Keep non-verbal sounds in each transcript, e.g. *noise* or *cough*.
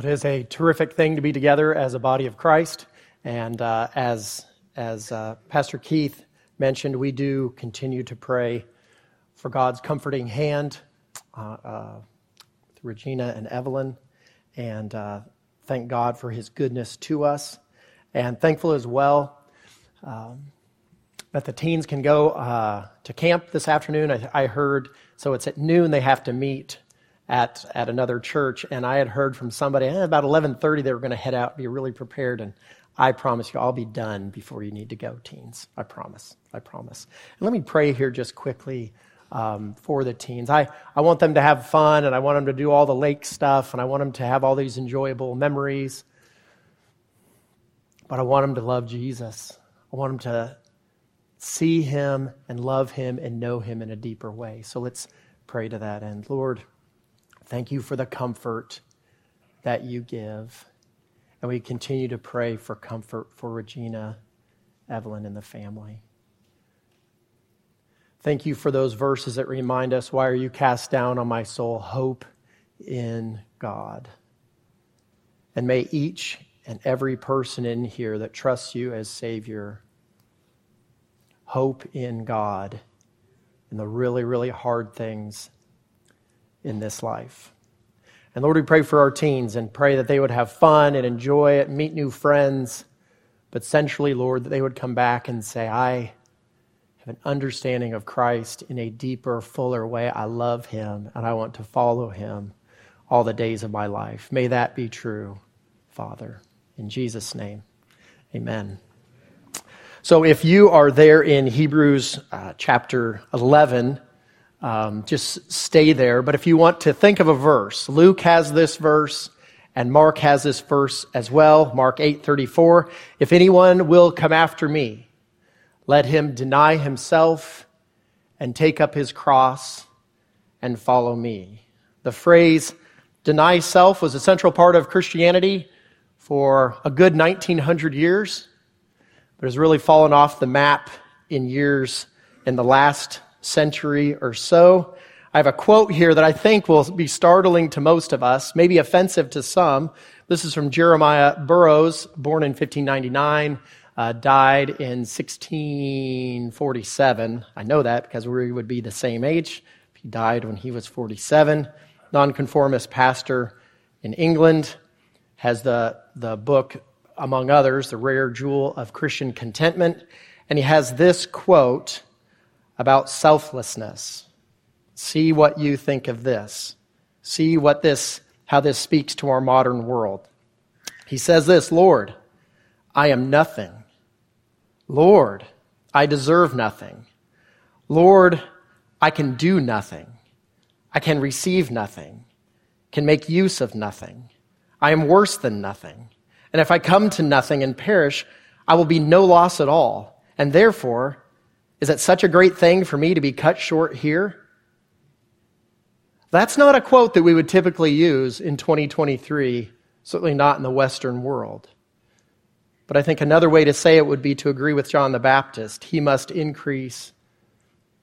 Well, it is a terrific thing to be together as a body of Christ. And uh, as, as uh, Pastor Keith mentioned, we do continue to pray for God's comforting hand uh, uh through Regina and Evelyn. And uh, thank God for his goodness to us. And thankful as well um, that the teens can go uh, to camp this afternoon. I, I heard, so it's at noon they have to meet at, at another church, and I had heard from somebody eh, about 11:30 they were going to head out, be really prepared, and I promise you, I'll be done before you need to go, teens. I promise. I promise. And let me pray here just quickly um, for the teens. I, I want them to have fun, and I want them to do all the lake stuff, and I want them to have all these enjoyable memories. But I want them to love Jesus. I want them to see him and love him and know him in a deeper way. So let's pray to that end. Lord, Thank you for the comfort that you give. And we continue to pray for comfort for Regina, Evelyn, and the family. Thank you for those verses that remind us why are you cast down on my soul? Hope in God. And may each and every person in here that trusts you as Savior hope in God in the really, really hard things in this life. And Lord, we pray for our teens and pray that they would have fun and enjoy it, meet new friends, but centrally, Lord, that they would come back and say, I have an understanding of Christ in a deeper, fuller way. I love him and I want to follow him all the days of my life. May that be true, Father. In Jesus' name, amen. So if you are there in Hebrews uh, chapter 11, um, just stay there. But if you want to think of a verse, Luke has this verse and Mark has this verse as well. Mark 8:34. If anyone will come after me, let him deny himself and take up his cross and follow me. The phrase deny self was a central part of Christianity for a good 1900 years, but has really fallen off the map in years in the last century or so. I have a quote here that I think will be startling to most of us, maybe offensive to some. This is from Jeremiah Burroughs, born in 1599, uh, died in 1647. I know that because we would be the same age. He died when he was 47. Nonconformist pastor in England has the, the book, among others, The Rare Jewel of Christian Contentment. And he has this quote about selflessness. See what you think of this. See what this, how this speaks to our modern world. He says this, Lord, I am nothing. Lord, I deserve nothing. Lord, I can do nothing. I can receive nothing, can make use of nothing. I am worse than nothing. And if I come to nothing and perish, I will be no loss at all. And therefore, is it such a great thing for me to be cut short here? That's not a quote that we would typically use in 2023, certainly not in the Western world. But I think another way to say it would be to agree with John the Baptist He must increase,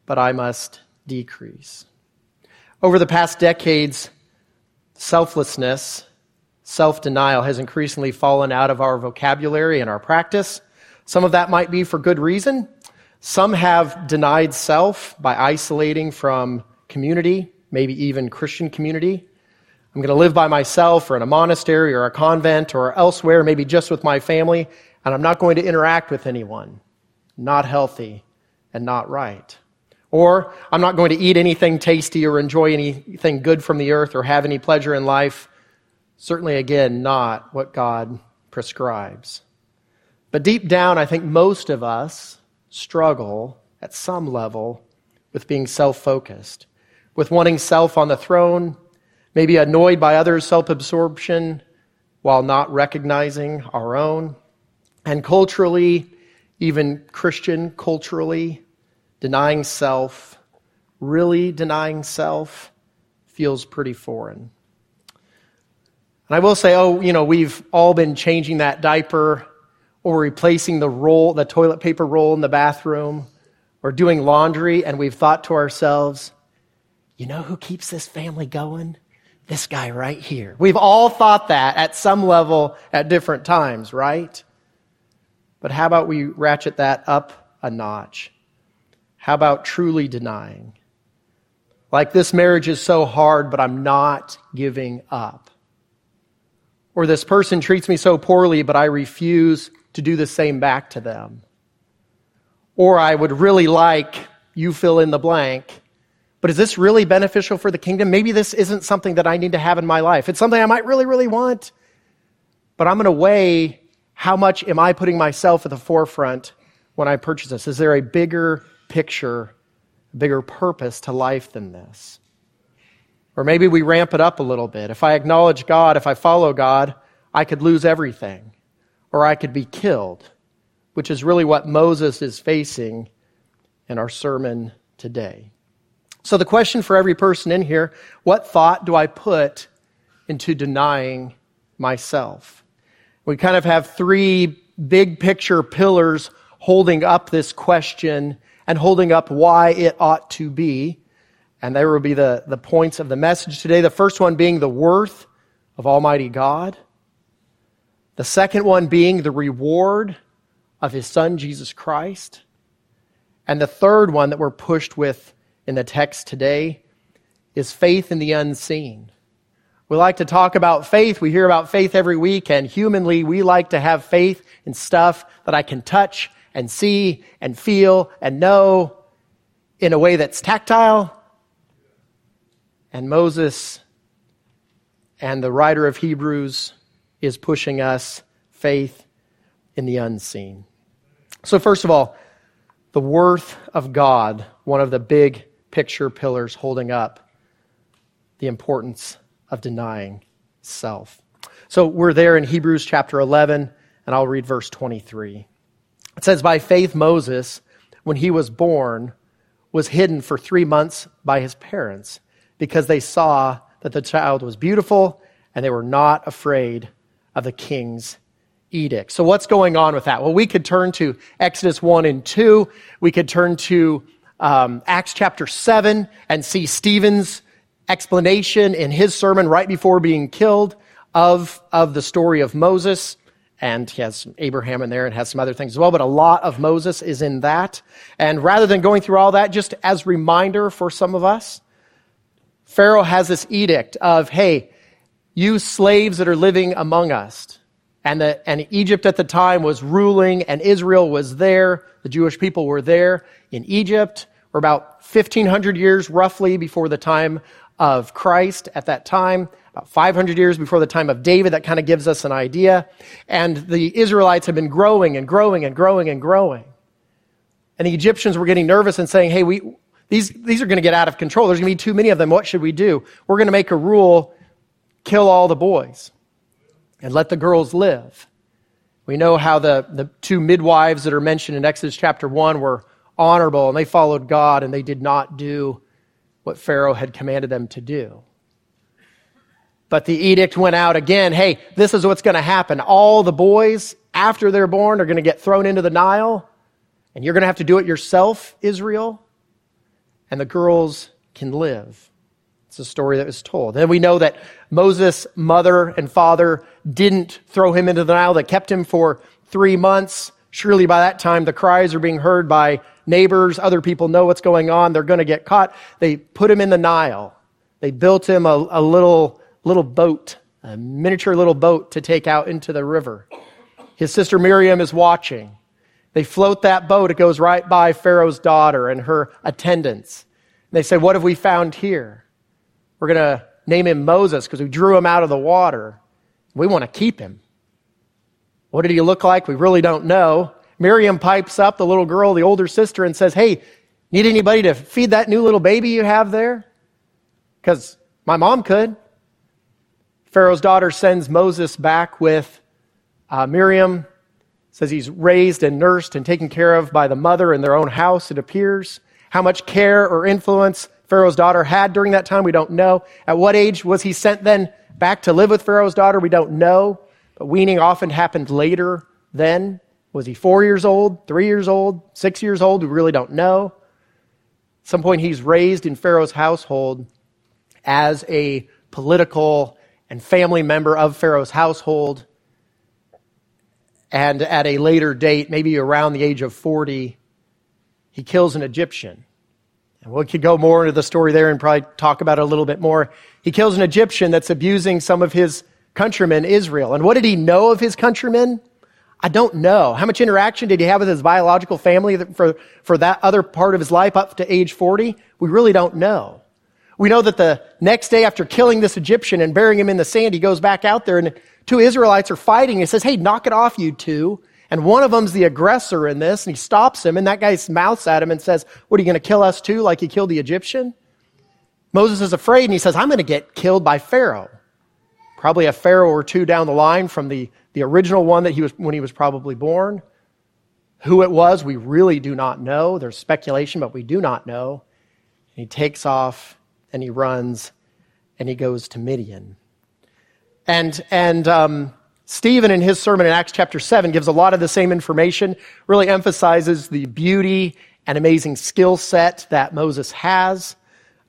but I must decrease. Over the past decades, selflessness, self denial has increasingly fallen out of our vocabulary and our practice. Some of that might be for good reason. Some have denied self by isolating from community, maybe even Christian community. I'm going to live by myself or in a monastery or a convent or elsewhere, maybe just with my family, and I'm not going to interact with anyone. Not healthy and not right. Or I'm not going to eat anything tasty or enjoy anything good from the earth or have any pleasure in life. Certainly, again, not what God prescribes. But deep down, I think most of us struggle at some level with being self focused, with wanting self on the throne, maybe annoyed by others' self absorption while not recognizing our own. And culturally, even Christian culturally, denying self, really denying self, feels pretty foreign. And I will say, oh, you know, we've all been changing that diaper or replacing the roll, the toilet paper roll in the bathroom, or doing laundry, and we've thought to ourselves, you know who keeps this family going? This guy right here. We've all thought that at some level at different times, right? But how about we ratchet that up a notch? How about truly denying? Like this marriage is so hard, but I'm not giving up. Or this person treats me so poorly, but I refuse to do the same back to them. Or I would really like you fill in the blank. But is this really beneficial for the kingdom? Maybe this isn't something that I need to have in my life. It's something I might really, really want. But I'm going to weigh how much am I putting myself at the forefront when I purchase this? Is there a bigger picture bigger purpose to life than this. Or maybe we ramp it up a little bit. If I acknowledge God, if I follow God, I could lose everything, or I could be killed, which is really what Moses is facing in our sermon today. So, the question for every person in here what thought do I put into denying myself? We kind of have three big picture pillars holding up this question and holding up why it ought to be. And there will be the, the points of the message today. The first one being the worth of Almighty God. The second one being the reward of His Son, Jesus Christ. And the third one that we're pushed with in the text today is faith in the unseen. We like to talk about faith. We hear about faith every week, and humanly, we like to have faith in stuff that I can touch and see and feel and know in a way that's tactile. And Moses and the writer of Hebrews is pushing us faith in the unseen. So, first of all, the worth of God, one of the big picture pillars holding up the importance of denying self. So, we're there in Hebrews chapter 11, and I'll read verse 23. It says, By faith, Moses, when he was born, was hidden for three months by his parents because they saw that the child was beautiful and they were not afraid of the king's edict. So, what's going on with that? Well, we could turn to Exodus 1 and 2. We could turn to um, Acts chapter 7 and see Stephen's explanation in his sermon right before being killed of, of the story of Moses and he has Abraham in there and has some other things as well, but a lot of Moses is in that. And rather than going through all that, just as reminder for some of us, Pharaoh has this edict of, hey, you slaves that are living among us. And, the, and Egypt at the time was ruling and Israel was there. The Jewish people were there in Egypt. We're about 1500 years roughly before the time of Christ at that time about 500 years before the time of David. That kind of gives us an idea. And the Israelites have been growing and growing and growing and growing. And the Egyptians were getting nervous and saying, hey, we, these, these are going to get out of control. There's going to be too many of them. What should we do? We're going to make a rule kill all the boys and let the girls live. We know how the, the two midwives that are mentioned in Exodus chapter 1 were honorable and they followed God and they did not do what Pharaoh had commanded them to do. But the edict went out again hey, this is what's going to happen. All the boys, after they're born, are going to get thrown into the Nile, and you're going to have to do it yourself, Israel. And the girls can live. It's a story that was told. Then we know that Moses' mother and father didn't throw him into the Nile. They kept him for three months. Surely by that time, the cries are being heard by neighbors. Other people know what's going on. They're going to get caught. They put him in the Nile. They built him a, a little little boat, a miniature little boat to take out into the river. His sister Miriam is watching. They float that boat. It goes right by Pharaoh's daughter and her attendants. They say, What have we found here? We're going to name him Moses because we drew him out of the water. We want to keep him. What did he look like? We really don't know. Miriam pipes up, the little girl, the older sister, and says, Hey, need anybody to feed that new little baby you have there? Because my mom could. Pharaoh's daughter sends Moses back with uh, Miriam. Says he's raised and nursed and taken care of by the mother in their own house, it appears. How much care or influence Pharaoh's daughter had during that time, we don't know. At what age was he sent then back to live with Pharaoh's daughter? We don't know. But weaning often happened later then. Was he four years old, three years old, six years old? We really don't know. At some point, he's raised in Pharaoh's household as a political and family member of Pharaoh's household. And at a later date, maybe around the age of 40, he kills an Egyptian. And we could go more into the story there and probably talk about it a little bit more. He kills an Egyptian that's abusing some of his countrymen, Israel. And what did he know of his countrymen? I don't know. How much interaction did he have with his biological family for, for that other part of his life up to age 40? We really don't know. We know that the next day after killing this Egyptian and burying him in the sand, he goes back out there and two Israelites are fighting. He says, Hey, knock it off, you two. And one of them's the aggressor in this, and he stops him, and that guy mouths at him and says, What are you going to kill us too, like you killed the Egyptian? Moses is afraid, and he says, I'm going to get killed by Pharaoh. Probably a Pharaoh or two down the line from the the original one that he was when he was probably born. Who it was, we really do not know. There's speculation, but we do not know. And he takes off and he runs and he goes to Midian. And and um, Stephen, in his sermon in Acts chapter 7, gives a lot of the same information, really emphasizes the beauty and amazing skill set that Moses has.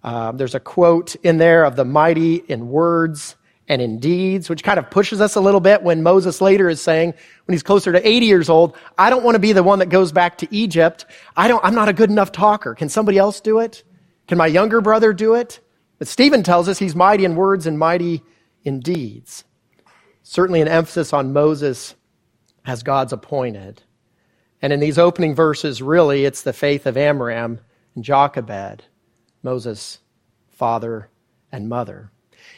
Um, there's a quote in there of the mighty in words and in deeds, which kind of pushes us a little bit when Moses later is saying, when he's closer to 80 years old, I don't want to be the one that goes back to Egypt. I don't, I'm not a good enough talker. Can somebody else do it? Can my younger brother do it? But Stephen tells us he's mighty in words and mighty in deeds. Certainly an emphasis on Moses as God's appointed. And in these opening verses, really, it's the faith of Amram and Jochebed, Moses' father and mother.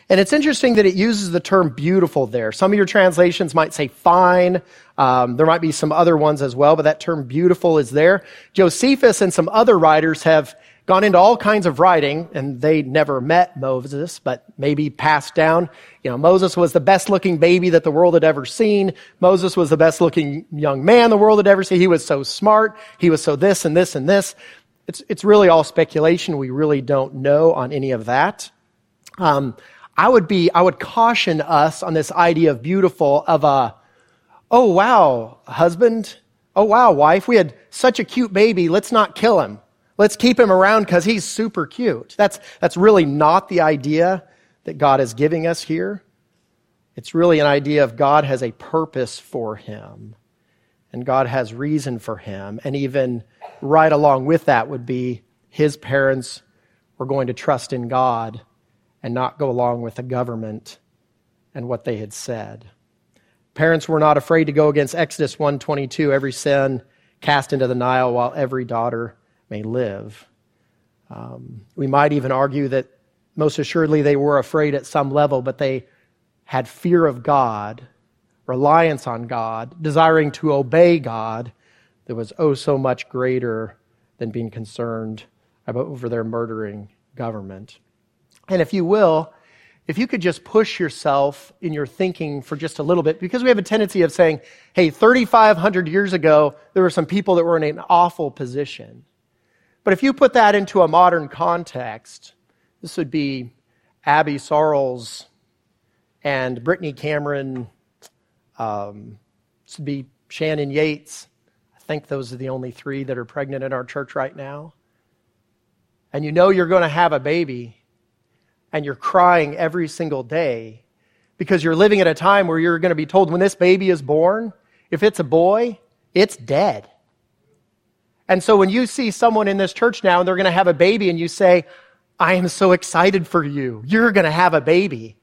And it's interesting that it uses the term beautiful there. Some of your translations might say fine. Um, there might be some other ones as well, but that term beautiful is there. Josephus and some other writers have gone into all kinds of writing, and they never met Moses, but maybe passed down. You know, Moses was the best looking baby that the world had ever seen. Moses was the best looking young man the world had ever seen. He was so smart. He was so this and this and this. It's, it's really all speculation. We really don't know on any of that. Um, I would be, I would caution us on this idea of beautiful of a, oh wow, husband, oh wow, wife, we had such a cute baby, let's not kill him. Let's keep him around because he's super cute. That's, that's really not the idea that God is giving us here. It's really an idea of God has a purpose for him and God has reason for him. And even right along with that would be his parents were going to trust in God and not go along with the government and what they had said. Parents were not afraid to go against Exodus 1:22, every sin cast into the Nile while every daughter may live. Um, we might even argue that most assuredly they were afraid at some level, but they had fear of God, reliance on God, desiring to obey God that was oh so much greater than being concerned about over their murdering government. And if you will, if you could just push yourself in your thinking for just a little bit, because we have a tendency of saying, hey, 3,500 years ago, there were some people that were in an awful position. But if you put that into a modern context, this would be Abby Sarles and Brittany Cameron, um, this would be Shannon Yates. I think those are the only three that are pregnant in our church right now. And you know you're going to have a baby and you're crying every single day because you're living at a time where you're going to be told when this baby is born, if it's a boy, it's dead. And so when you see someone in this church now and they're going to have a baby and you say, I am so excited for you. You're going to have a baby.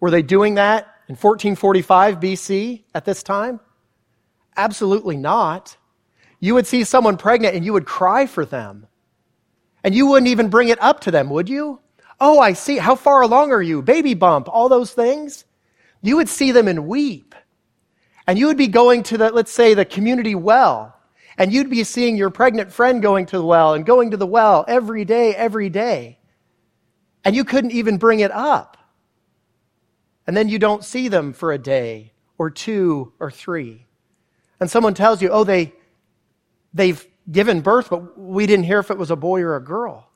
Were they doing that in 1445 BC at this time? Absolutely not. You would see someone pregnant and you would cry for them. And you wouldn't even bring it up to them, would you? Oh, I see. How far along are you? Baby bump, all those things. You would see them and weep. And you would be going to the, let's say, the community well. And you'd be seeing your pregnant friend going to the well and going to the well every day, every day. And you couldn't even bring it up. And then you don't see them for a day or two or three. And someone tells you, oh, they, they've given birth, but we didn't hear if it was a boy or a girl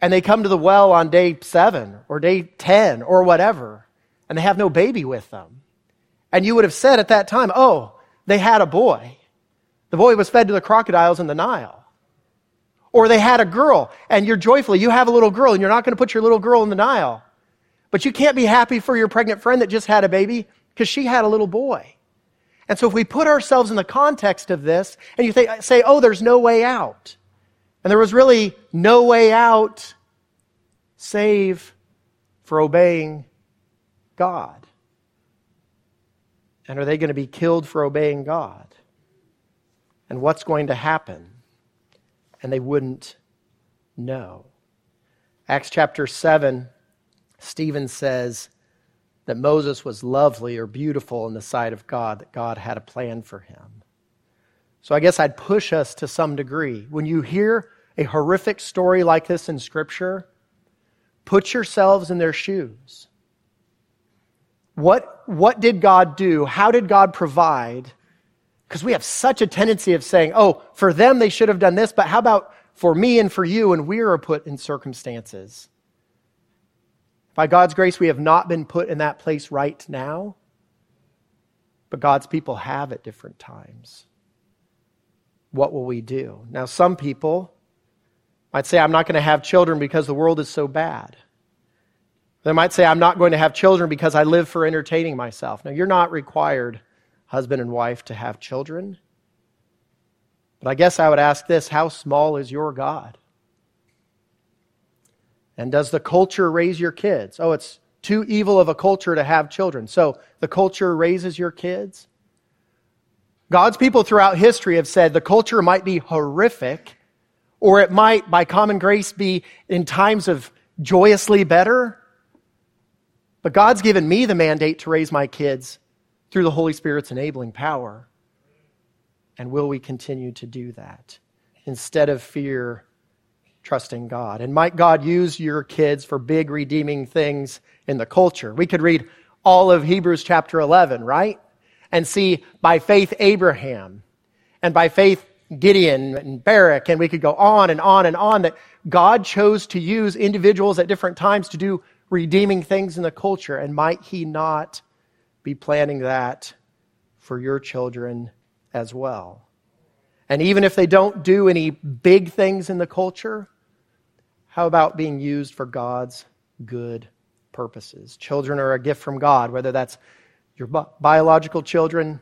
and they come to the well on day seven or day 10 or whatever, and they have no baby with them. And you would have said at that time, oh, they had a boy. The boy was fed to the crocodiles in the Nile. Or they had a girl, and you're joyfully, you have a little girl, and you're not going to put your little girl in the Nile. But you can't be happy for your pregnant friend that just had a baby because she had a little boy. And so if we put ourselves in the context of this and you think, say, oh, there's no way out. And there was really no way out save for obeying God. And are they going to be killed for obeying God? And what's going to happen? And they wouldn't know. Acts chapter 7, Stephen says that Moses was lovely or beautiful in the sight of God, that God had a plan for him. So I guess I'd push us to some degree. When you hear a horrific story like this in Scripture, put yourselves in their shoes. What, what did God do? How did God provide? Because we have such a tendency of saying, oh, for them they should have done this, but how about for me and for you and we are put in circumstances? By God's grace, we have not been put in that place right now, but God's people have at different times. What will we do? Now, some people might say, I'm not going to have children because the world is so bad. They might say, I'm not going to have children because I live for entertaining myself. Now, you're not required, husband and wife, to have children. But I guess I would ask this how small is your God? And does the culture raise your kids? Oh, it's too evil of a culture to have children. So the culture raises your kids? God's people throughout history have said the culture might be horrific, or it might, by common grace, be in times of joyously better. But God's given me the mandate to raise my kids through the Holy Spirit's enabling power. And will we continue to do that? Instead of fear, trusting God. And might God use your kids for big redeeming things in the culture? We could read all of Hebrews chapter 11, right? And see by faith Abraham, and by faith Gideon and Barak, and we could go on and on and on that God chose to use individuals at different times to do redeeming things in the culture. And might He not be planning that for your children as well? And even if they don't do any big things in the culture, how about being used for God's good purposes? Children are a gift from God, whether that's your biological children,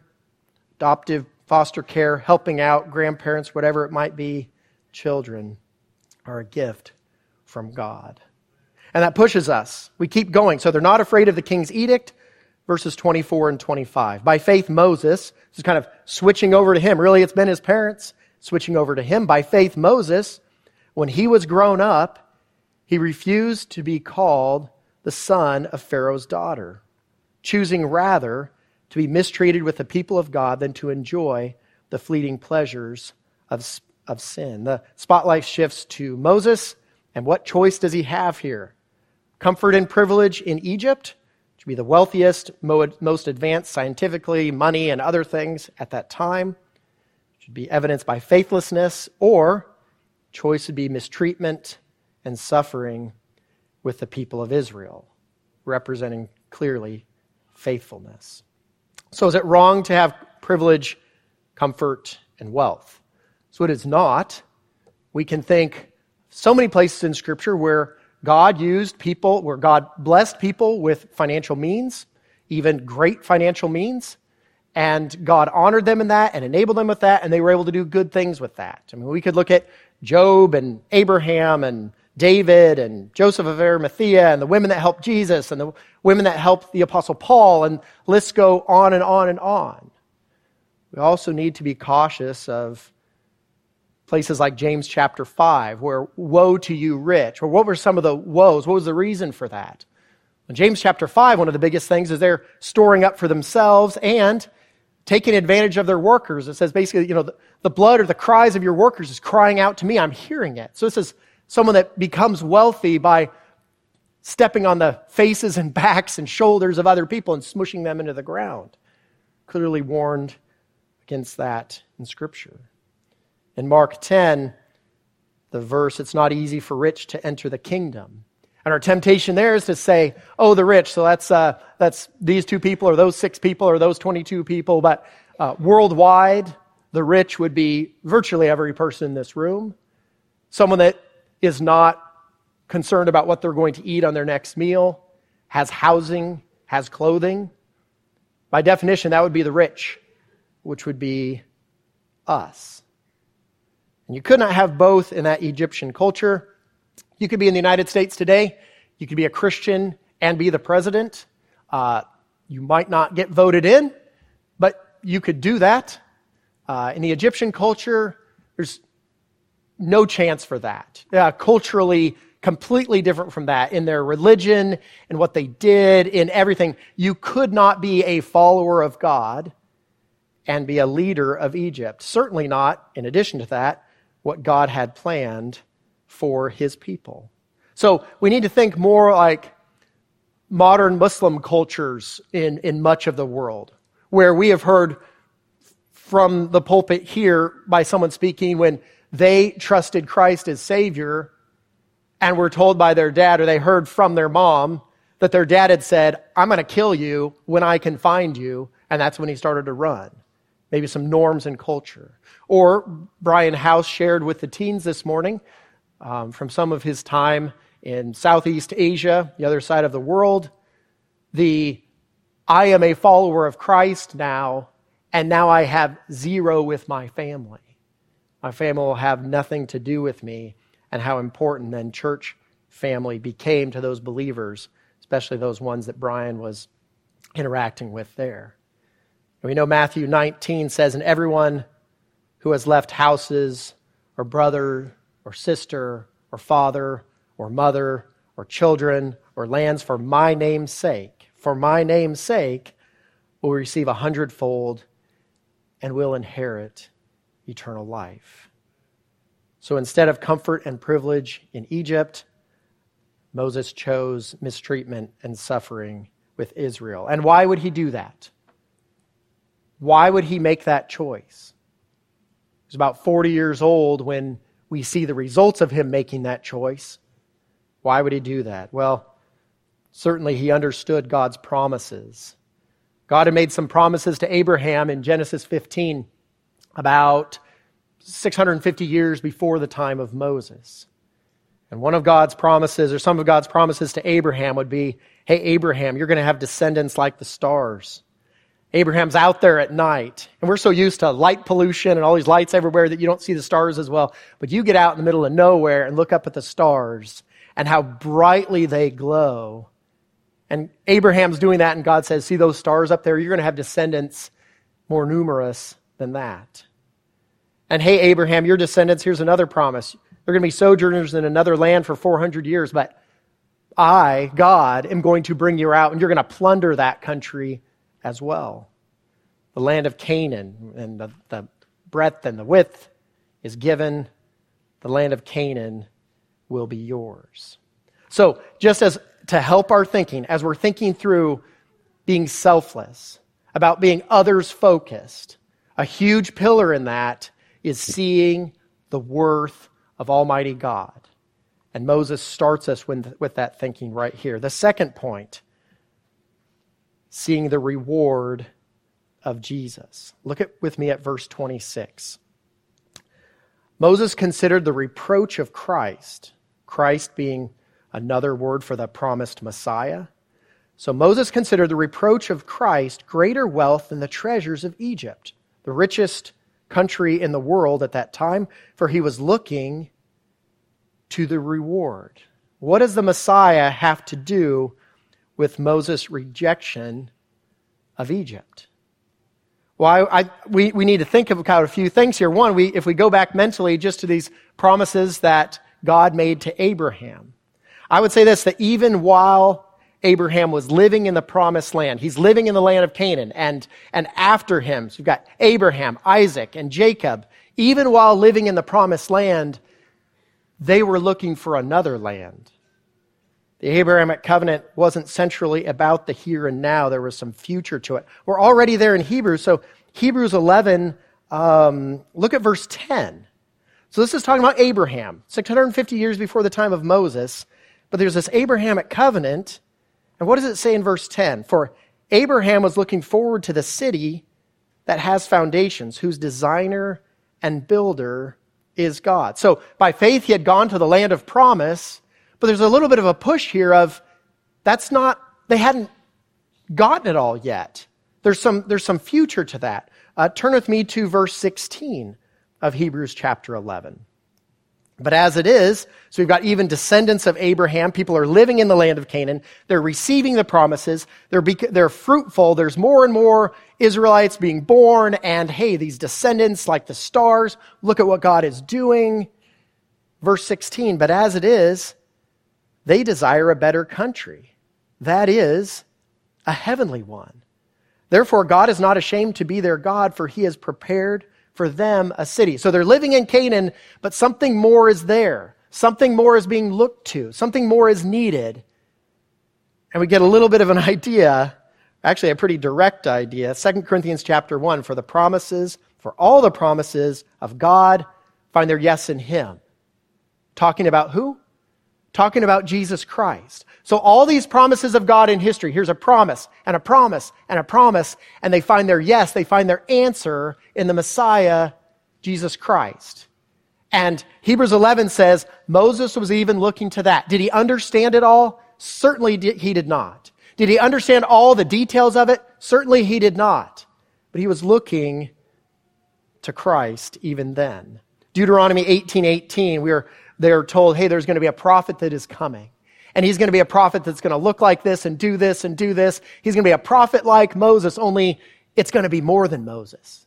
adoptive foster care, helping out, grandparents, whatever it might be. Children are a gift from God. And that pushes us. We keep going. So they're not afraid of the king's edict, verses 24 and 25. By faith, Moses, this is kind of switching over to him. Really, it's been his parents switching over to him. By faith, Moses, when he was grown up, he refused to be called the son of Pharaoh's daughter, choosing rather to be mistreated with the people of God than to enjoy the fleeting pleasures of, of sin. The spotlight shifts to Moses, and what choice does he have here? comfort and privilege in Egypt, to be the wealthiest, most advanced scientifically, money, and other things at that time, should be evidenced by faithlessness, or choice would be mistreatment and suffering with the people of Israel, representing clearly faithfulness. So, is it wrong to have privilege, comfort, and wealth? So, it is not. We can think so many places in Scripture where God used people, where God blessed people with financial means, even great financial means, and God honored them in that and enabled them with that, and they were able to do good things with that. I mean, we could look at Job and Abraham and David and Joseph of Arimathea and the women that helped Jesus and the women that helped the Apostle Paul, and lists go on and on and on. We also need to be cautious of places like James chapter 5, where woe to you rich, or what were some of the woes? What was the reason for that? In James chapter 5, one of the biggest things is they're storing up for themselves and taking advantage of their workers. It says basically, you know, the, the blood or the cries of your workers is crying out to me. I'm hearing it. So this is someone that becomes wealthy by stepping on the faces and *laughs* backs and shoulders of other people and smushing them into the ground. Clearly warned against that in Scripture. In Mark 10, the verse, it's not easy for rich to enter the kingdom. And our temptation there is to say, oh, the rich, so that's, uh, that's these two people or those six people or those 22 people. But uh, worldwide, the rich would be virtually every person in this room. Someone that is not concerned about what they're going to eat on their next meal has housing, has clothing. By definition, that would be the rich, which would be us. And you could not have both in that Egyptian culture. You could be in the United States today, you could be a Christian and be the president. Uh, you might not get voted in, but you could do that. Uh, in the Egyptian culture, there's no chance for that. Uh, culturally, completely different from that. In their religion, in what they did, in everything, you could not be a follower of God and be a leader of Egypt. Certainly not, in addition to that, what God had planned for his people. So we need to think more like modern Muslim cultures in, in much of the world, where we have heard from the pulpit here by someone speaking when they trusted Christ as Savior and were told by their dad, or they heard from their mom, that their dad had said, I'm going to kill you when I can find you. And that's when he started to run. Maybe some norms and culture. Or Brian House shared with the teens this morning um, from some of his time in Southeast Asia, the other side of the world, the I am a follower of Christ now, and now I have zero with my family. My family will have nothing to do with me, and how important then church family became to those believers, especially those ones that Brian was interacting with there. We know Matthew 19 says, And everyone who has left houses, or brother, or sister, or father, or mother, or children, or lands for my name's sake, for my name's sake, will receive a hundredfold and will inherit eternal life. So instead of comfort and privilege in Egypt, Moses chose mistreatment and suffering with Israel. And why would he do that? Why would he make that choice? He was about 40 years old when we see the results of him making that choice. Why would he do that? Well, certainly he understood God's promises. God had made some promises to Abraham in Genesis 15 about 650 years before the time of Moses. And one of God's promises, or some of God's promises to Abraham, would be Hey, Abraham, you're going to have descendants like the stars. Abraham's out there at night, and we're so used to light pollution and all these lights everywhere that you don't see the stars as well. But you get out in the middle of nowhere and look up at the stars and how brightly they glow. And Abraham's doing that, and God says, See those stars up there? You're going to have descendants more numerous than that. And hey, Abraham, your descendants, here's another promise. They're going to be sojourners in another land for 400 years, but I, God, am going to bring you out, and you're going to plunder that country as well. The land of Canaan, and the, the breadth and the width is given. The land of Canaan will be yours. So, just as to help our thinking, as we're thinking through being selfless, about being others focused, a huge pillar in that is seeing the worth of Almighty God. And Moses starts us with, with that thinking right here. The second point, seeing the reward of Jesus. Look at, with me at verse 26. Moses considered the reproach of Christ, Christ being another word for the promised Messiah. So Moses considered the reproach of Christ greater wealth than the treasures of Egypt, the richest country in the world at that time, for he was looking to the reward. What does the Messiah have to do with Moses' rejection of Egypt? Well, I, I, we, we need to think about a few things here. One, we, if we go back mentally just to these promises that God made to Abraham, I would say this that even while Abraham was living in the promised land. He's living in the land of Canaan. And, and after him, so you've got Abraham, Isaac, and Jacob. Even while living in the promised land, they were looking for another land. The Abrahamic covenant wasn't centrally about the here and now, there was some future to it. We're already there in Hebrews. So, Hebrews 11, um, look at verse 10. So, this is talking about Abraham, 650 years before the time of Moses. But there's this Abrahamic covenant and what does it say in verse 10? For Abraham was looking forward to the city that has foundations, whose designer and builder is God. So by faith, he had gone to the land of promise, but there's a little bit of a push here of that's not they hadn't gotten it all yet. There's some, there's some future to that. Uh, turn with me to verse 16 of Hebrews chapter 11. But as it is, so we've got even descendants of Abraham. People are living in the land of Canaan. They're receiving the promises. They're, bec- they're fruitful. There's more and more Israelites being born. And hey, these descendants, like the stars, look at what God is doing. Verse 16, but as it is, they desire a better country. That is, a heavenly one. Therefore, God is not ashamed to be their God, for he has prepared for them a city. So they're living in Canaan, but something more is there. Something more is being looked to. Something more is needed. And we get a little bit of an *laughs* idea, actually a pretty direct idea. 2 Corinthians chapter 1, for the promises, for all the promises of God find their yes in him. Talking about who? Talking about Jesus Christ. So all these promises of God in history, here's a promise and a promise and a promise, and they find their yes, they find their answer in the Messiah, Jesus Christ. And Hebrews 11 says Moses was even looking to that. Did he understand it all? Certainly he did not. Did he understand all the details of it? Certainly he did not. But he was looking to Christ even then. Deuteronomy 18:18, 18, 18, we are they're told, hey, there's going to be a prophet that is coming and he's going to be a prophet that's going to look like this and do this and do this. He's going to be a prophet like Moses, only it's going to be more than Moses.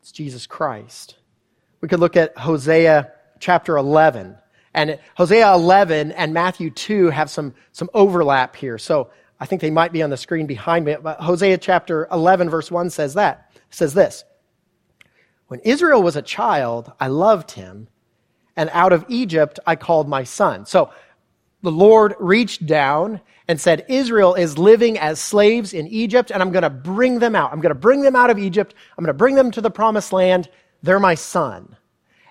It's Jesus Christ. We could look at Hosea chapter 11. And Hosea 11 and Matthew 2 have some, some overlap here. So I think they might be on the screen behind me. But Hosea chapter 11, verse 1 says that. Says this When Israel was a child, I loved him, and out of Egypt I called my son. So the Lord reached down and said, Israel is living as slaves in Egypt, and I'm going to bring them out. I'm going to bring them out of Egypt. I'm going to bring them to the promised land. They're my son.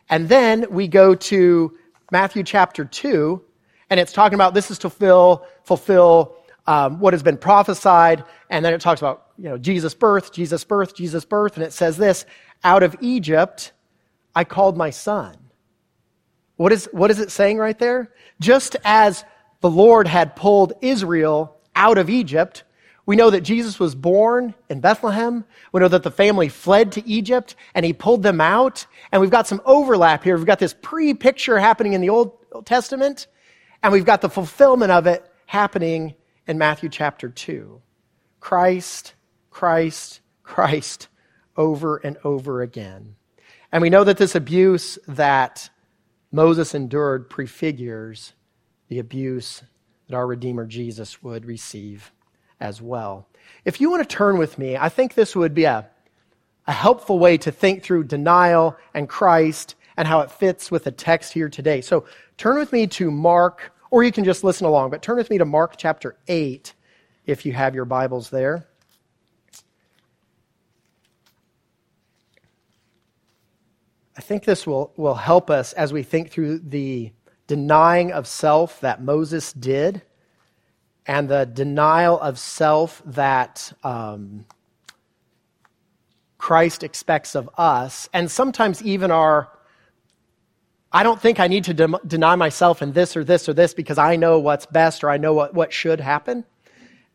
And then we go to Matthew chapter 2, and it's talking about this is to fulfill, fulfill um, what has been prophesied. And then it talks about, you know, Jesus' birth, Jesus' birth, Jesus' birth. And it says this out of Egypt, I called my son. What is, what is it saying right there? Just as the Lord had pulled Israel out of Egypt, we know that Jesus was born in Bethlehem. We know that the family fled to Egypt and he pulled them out. And we've got some overlap here. We've got this pre picture happening in the Old Testament, and we've got the fulfillment of it happening in Matthew chapter 2. Christ, Christ, Christ over and over again. And we know that this abuse that Moses endured prefigures the abuse that our Redeemer Jesus would receive as well. If you want to turn with me, I think this would be a, a helpful way to think through denial and Christ and how it fits with the text here today. So turn with me to Mark, or you can just listen along, but turn with me to Mark chapter 8 if you have your Bibles there. I think this will, will help us as we think through the denying of self that Moses did and the denial of self that um, Christ expects of us, and sometimes even our I don't think I need to de- deny myself in this or this or this because I know what's best or I know what, what should happen.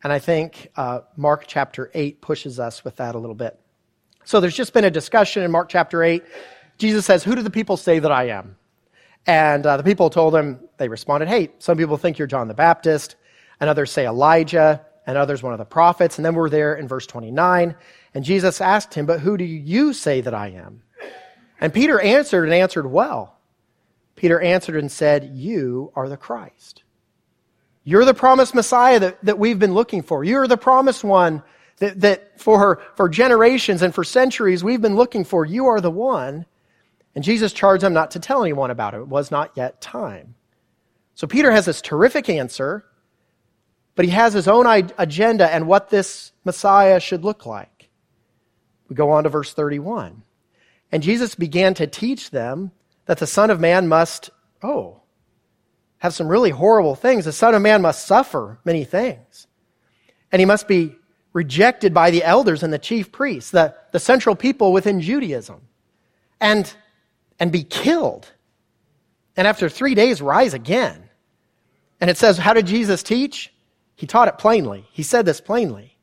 And I think uh, Mark chapter 8 pushes us with that a little bit. So there's just been a discussion in Mark chapter 8 Jesus says, Who do the people say that I am? And uh, the people told him, they responded, Hey, some people think you're John the Baptist, and others say Elijah, and others one of the prophets. And then we're there in verse 29. And Jesus asked him, But who do you say that I am? And Peter answered and answered well. Peter answered and said, You are the Christ. You're the promised Messiah that, that we've been looking for. You're the promised one that, that for, for generations and for centuries we've been looking for. You are the one. And Jesus charged them not to tell anyone about it. It was not yet time. So Peter has this terrific answer, but he has his own agenda and what this Messiah should look like. We go on to verse 31. And Jesus began to teach them that the Son of Man must, oh, have some really horrible things. The Son of Man must suffer many things. And he must be rejected by the elders and the chief priests, the, the central people within Judaism. And and be killed. And after three days, rise again. And it says, how did Jesus teach? He taught it plainly. He said this plainly.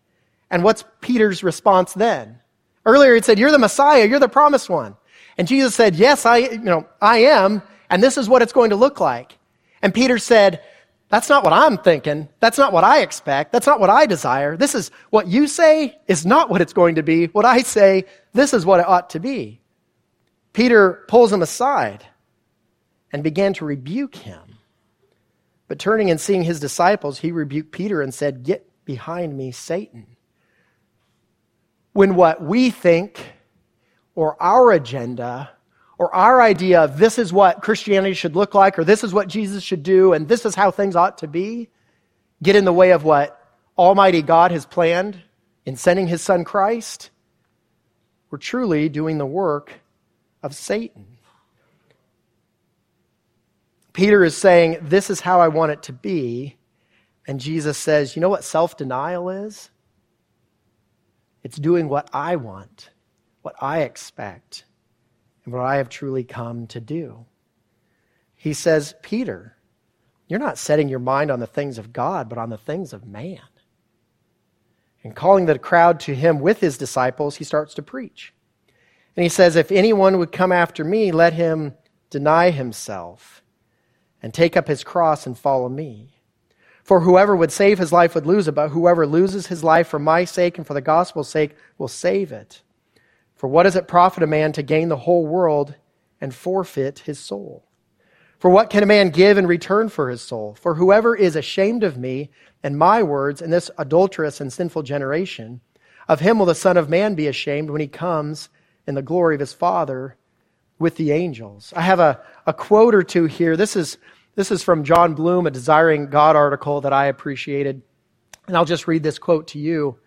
And what's Peter's response then? Earlier he said, You're the Messiah, you're the promised one. And Jesus said, Yes, I, you know, I am, and this is what it's going to look like. And Peter said, That's not what I'm thinking. That's not what I expect. That's not what I desire. This is what you say is not what it's going to be. What I say, this is what it ought to be. Peter pulls him aside and began to rebuke him. But turning and seeing his disciples, he rebuked Peter and said, Get behind me, Satan when what we think or our agenda or our idea of this is what Christianity should look like or this is what Jesus should do and this is how things ought to be get in the way of what Almighty God has planned in sending his son Christ, we're truly doing the work of Satan. Peter is saying, This is how I want it to be. And Jesus says, You know what self denial is? It's doing what I want, what I expect, and what I have truly come to do. He says, Peter, you're not setting your mind on the things of God, but on the things of man. And calling the crowd to him with his disciples, he starts to preach. And he says, If anyone would come after me, let him deny himself and take up his cross and follow me. For whoever would save his life would lose it, but whoever loses his life for my sake and for the gospel's sake will save it. For what does it profit a man to gain the whole world and forfeit his soul? For what can a man give in return for his soul? For whoever is ashamed of me and my words in this adulterous and sinful generation, of him will the Son of Man be ashamed when he comes in the glory of his Father with the angels. I have a, a quote or two here. This is this is from Jon Bloom, a Desiring God article that I appreciated. And I'll just read this quote to you.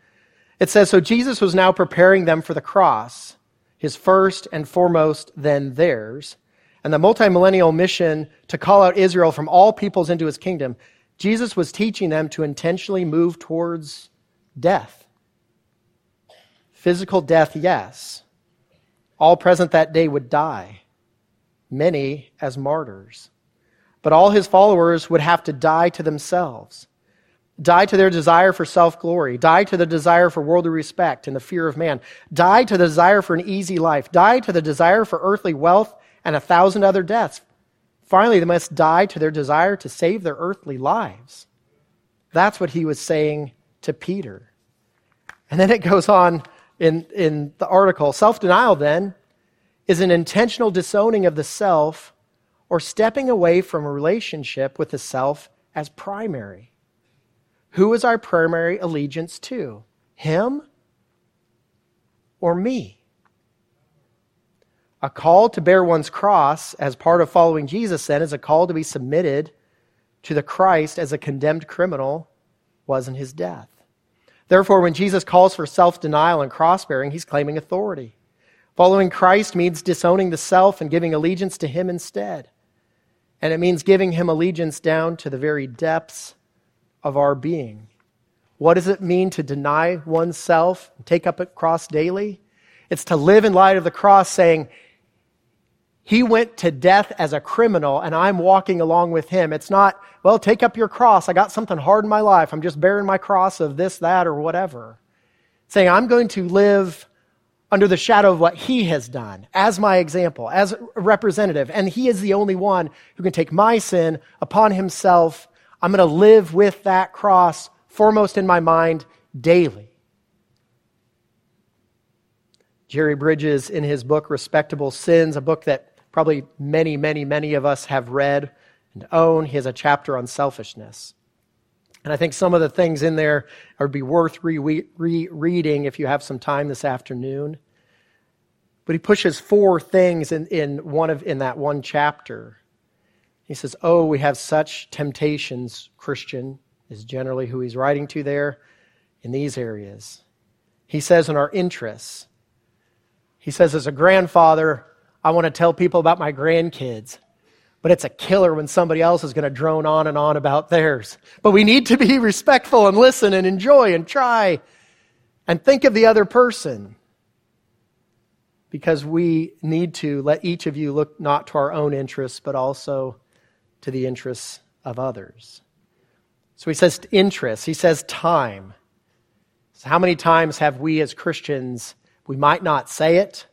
It says So Jesus was now preparing them for the cross, his first and foremost, then theirs, and the multimillennial mission to call out Israel from all peoples into his kingdom. Jesus was teaching them to intentionally move towards death. Physical death, yes. All present that day would die, many as martyrs. But all his followers would have to die to themselves, die to their desire for self glory, die to the desire for worldly respect and the fear of man, die to the desire for an easy life, die to the desire for earthly wealth and a thousand other deaths. Finally, they must die to their desire to save their earthly lives. That's what he was saying to Peter. And then it goes on in, in the article self denial, then, is an intentional disowning of the self or stepping away from a relationship with the self as primary. Who is our primary allegiance to? Him or me? A call to bear one's cross as part of following Jesus, then, is a call to be submitted to the Christ as a condemned criminal was in his death. Therefore, when Jesus calls for self denial and cross bearing, he's claiming authority. Following Christ means disowning the self and giving allegiance to him instead. And it means giving him allegiance down to the very depths of our being. What does it mean to deny oneself and take up a cross daily? It's to live in light of the cross, saying, He went to death as a criminal, and I'm walking along with him. It's not, well, take up your cross. I got something hard in my life. I'm just bearing my cross of this, that, or whatever. Saying, I'm going to live under the shadow of what he has done as my example, as a representative. And he is the only one who can take my sin upon himself. I'm going to live with that cross foremost in my mind daily. Jerry Bridges, in his book Respectable Sins, a book that probably many, many, many of us have read and own, he has a chapter on selfishness. And I think some of the things in there would be worth rereading if you have some time this afternoon. But he pushes four things in, in, one of, in that one chapter. He says, Oh, we have such temptations, Christian is generally who he's writing to there in these areas. He says, in our interests. He says, as a grandfather, I want to tell people about my grandkids but it's a killer when somebody else is going to drone on and on about theirs. But we need to be respectful and listen and enjoy and try and think of the other person because we need to let each of you look not to our own interests, but also to the interests of others. So he says interest, he says time. So how many times have we as Christians, we might not say it,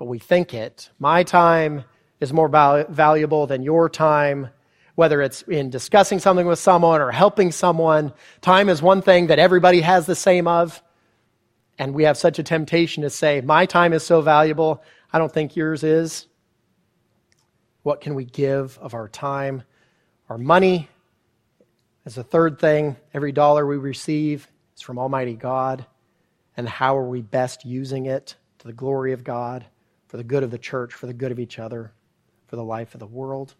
but we think it. My time is more val- valuable than your time, whether it's in discussing something with someone or helping someone. Time is one thing that everybody has the same of. And we have such a temptation to say, My time is so valuable, I don't think yours is. What can we give of our time? Our money, as a third thing, every dollar we receive is from Almighty God. And how are we best using it to the glory of God, for the good of the church, for the good of each other, for the life of the world?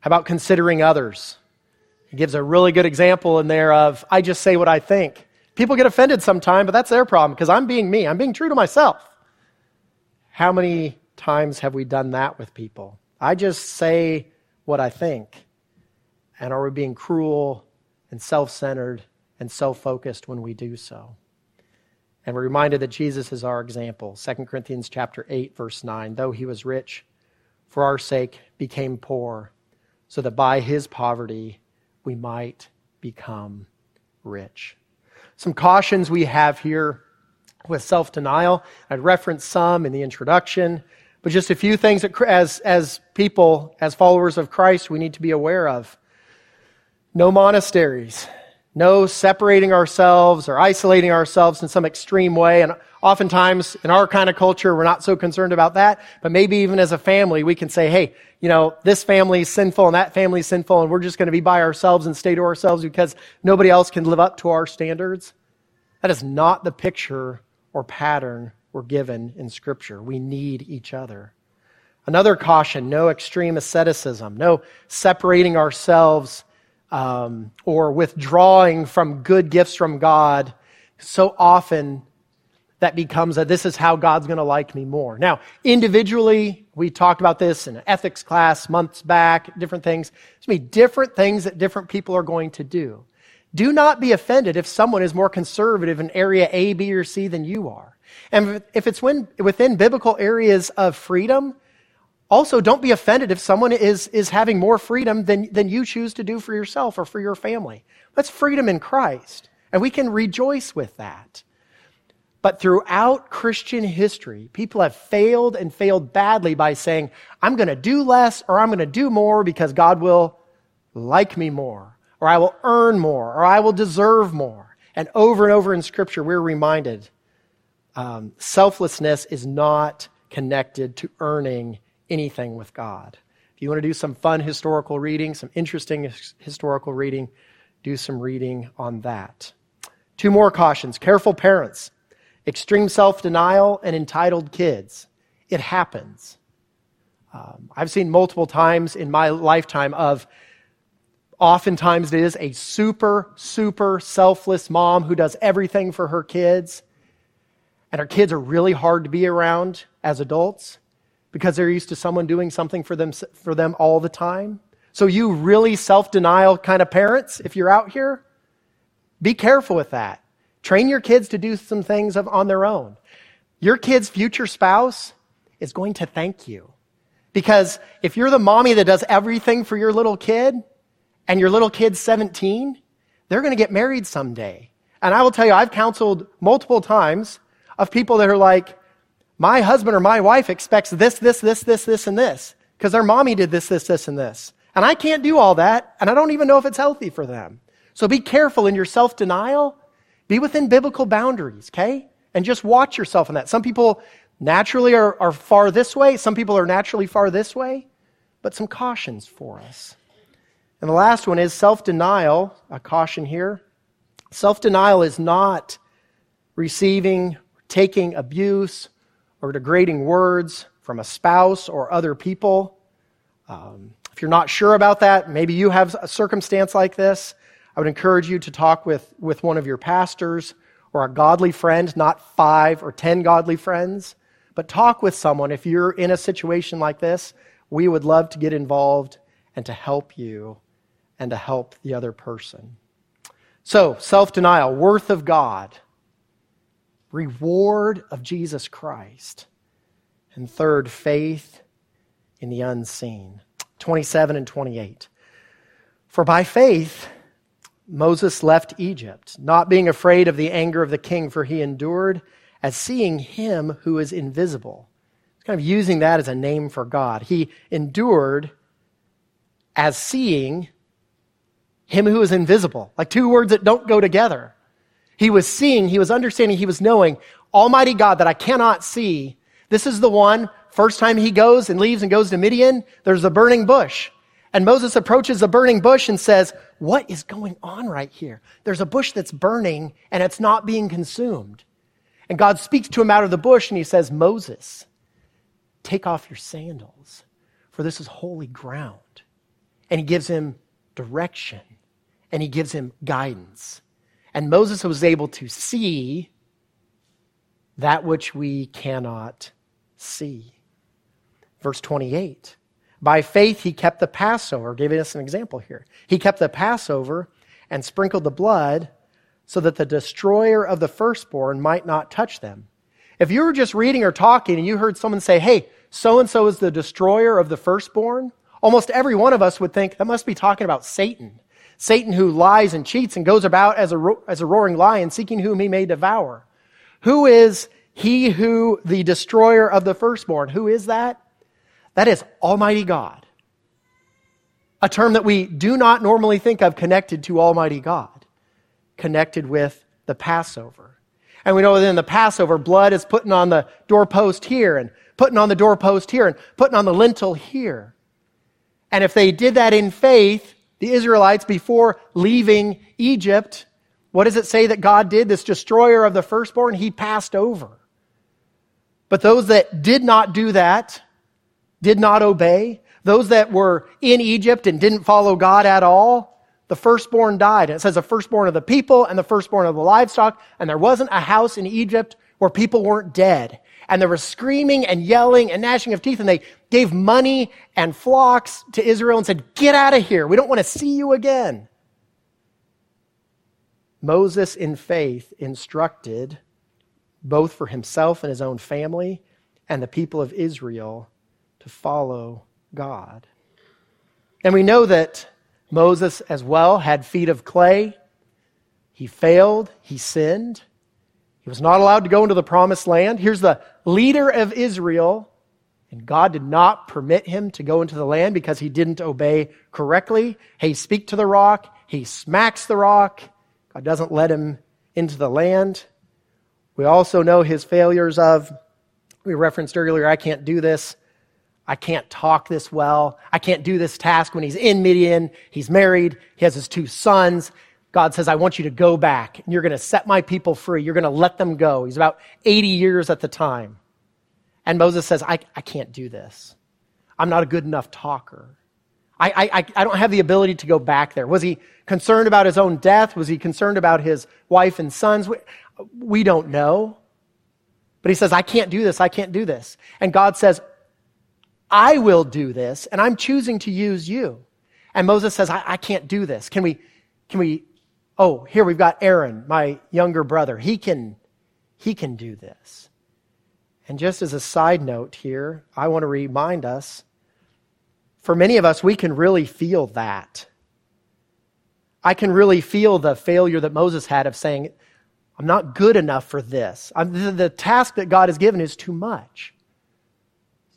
How about considering others? He gives a really good example in there of I just say what I think. People get offended sometimes, but that's their problem because I'm being me. I'm being true to myself. How many times have we done that with people? I just say what I think. And are we being cruel and self centered and self focused when we do so? And we're reminded that Jesus is our example. 2 Corinthians chapter 8, verse 9. Though he was rich, for our sake became poor, so that by his poverty we might become rich. Some cautions we have here with self denial. I'd reference some in the introduction, but just a few things that, as, as people, as followers of Christ, we need to be aware of. No monasteries. No separating ourselves or isolating ourselves in some extreme way. And oftentimes in our kind of culture, we're not so concerned about that. But maybe even as a family, we can say, hey, you know, this family is sinful and that family is sinful and we're just going to be by ourselves and stay to ourselves because nobody else can live up to our standards. That is not the picture or pattern we're given in Scripture. We need each other. Another caution no extreme asceticism, no separating ourselves um, or withdrawing from good gifts from God, so often that becomes that this is how God's going to like me more. Now, individually, we talked about this in an ethics class months back, different things. There's going to be different things that different people are going to do. Do not be offended if someone is more conservative in area A, B, or C than you are. And if it's when, within biblical areas of freedom, also, don't be offended if someone is, is having more freedom than, than you choose to do for yourself or for your family. That's freedom in Christ, and we can rejoice with that. But throughout Christian history, people have failed and failed badly by saying, I'm going to do less or I'm going to do more because God will like me more, or I will earn more, or I will deserve more. And over and over in Scripture, we're reminded um, selflessness is not connected to earning anything with God. If you want to do some fun historical reading, some interesting historical reading, do some reading on that. Two more cautions careful parents, extreme self denial, and entitled kids. It happens. Um, I've seen multiple times in my lifetime of oftentimes it is a super, super selfless mom who does everything for her kids. And her kids are really hard to be around as adults because they're used to someone doing something for them, for them all the time. So, you really self denial kind of parents, if you're out here, be careful with that. Train your kids to do some things of, on their own. Your kid's future spouse is going to thank you. Because if you're the mommy that does everything for your little kid and your little kid's 17, they're going to get married someday. And I will tell you, I've counseled multiple times of people that are like, my husband or my wife expects this, this, this, this, this, and this because their mommy did this, this, this, and this. And I can't do all that, and I don't even know if it's healthy for them. So be careful in your self denial. Be within biblical boundaries, okay? And just watch yourself in that. Some people naturally are, are far this way, some people are naturally far this way, but some cautions for us. And the last one is self denial, a caution here. Self denial is not receiving, taking abuse, or degrading words from a spouse or other people. Um, if you're not sure about that, maybe you have a circumstance like this, I would encourage you to talk with, with one of your pastors or a godly friend, not five or ten godly friends, but talk with someone. If you're in a situation like this, we would love to get involved and to help you and to help the other person. So, self denial, worth of God reward of Jesus Christ. And third, faith in the unseen. 27 and 28. For by faith Moses left Egypt, not being afraid of the anger of the king, for he endured as seeing him who is invisible. Kind of using that as a name for God. He endured as seeing him who is invisible, like two words that don't go together. He was seeing, he was understanding, he was knowing Almighty God that I cannot see. This is the one, first time he goes and leaves and goes to Midian, there's a burning bush. And Moses approaches the burning bush and says, What is going on right here? There's a bush that's burning and it's not being consumed. And God speaks to him out of the bush and he says, Moses, take off your sandals, for this is holy ground. And he gives him direction and he gives him guidance. And Moses was able to see that which we cannot see. Verse 28 By faith he kept the Passover, giving us an example here. He kept the Passover and sprinkled the blood so that the destroyer of the firstborn might not touch them. If you were just reading or talking and you heard someone say, hey, so and so is the destroyer of the firstborn, almost every one of us would think that must be talking about Satan. Satan who lies and cheats and goes about as a, ro- as a roaring lion, seeking whom he may devour. Who is he who, the destroyer of the firstborn? Who is that? That is Almighty God. A term that we do not normally think of connected to Almighty God connected with the Passover. And we know that in the Passover, blood is putting on the doorpost here and putting on the doorpost here and putting on the lintel here. And if they did that in faith, the Israelites, before leaving Egypt, what does it say that God did? This destroyer of the firstborn, he passed over. But those that did not do that, did not obey, those that were in Egypt and didn't follow God at all, the firstborn died. And it says the firstborn of the people and the firstborn of the livestock. And there wasn't a house in Egypt where people weren't dead. And there was screaming and yelling and gnashing of teeth. And they gave money and flocks to Israel and said, Get out of here. We don't want to see you again. Moses, in faith, instructed both for himself and his own family and the people of Israel to follow God. And we know that Moses as well had feet of clay. He failed, he sinned. He was not allowed to go into the promised land. Here's the leader of Israel, and God did not permit him to go into the land because he didn't obey correctly. He speak to the rock, he smacks the rock. God doesn't let him into the land. We also know his failures of, we referenced earlier, I can't do this. I can't talk this well. I can't do this task when he's in Midian. He's married. He has his two sons. God says, I want you to go back and you're going to set my people free. You're going to let them go. He's about 80 years at the time. And Moses says, I, I can't do this. I'm not a good enough talker. I, I, I don't have the ability to go back there. Was he concerned about his own death? Was he concerned about his wife and sons? We, we don't know. But he says, I can't do this. I can't do this. And God says, I will do this, and I'm choosing to use you. And Moses says, I, I can't do this. Can we, can we, oh, here we've got Aaron, my younger brother. He can, he can do this. And just as a side note here, I want to remind us for many of us, we can really feel that. I can really feel the failure that Moses had of saying, I'm not good enough for this. The, the task that God has given is too much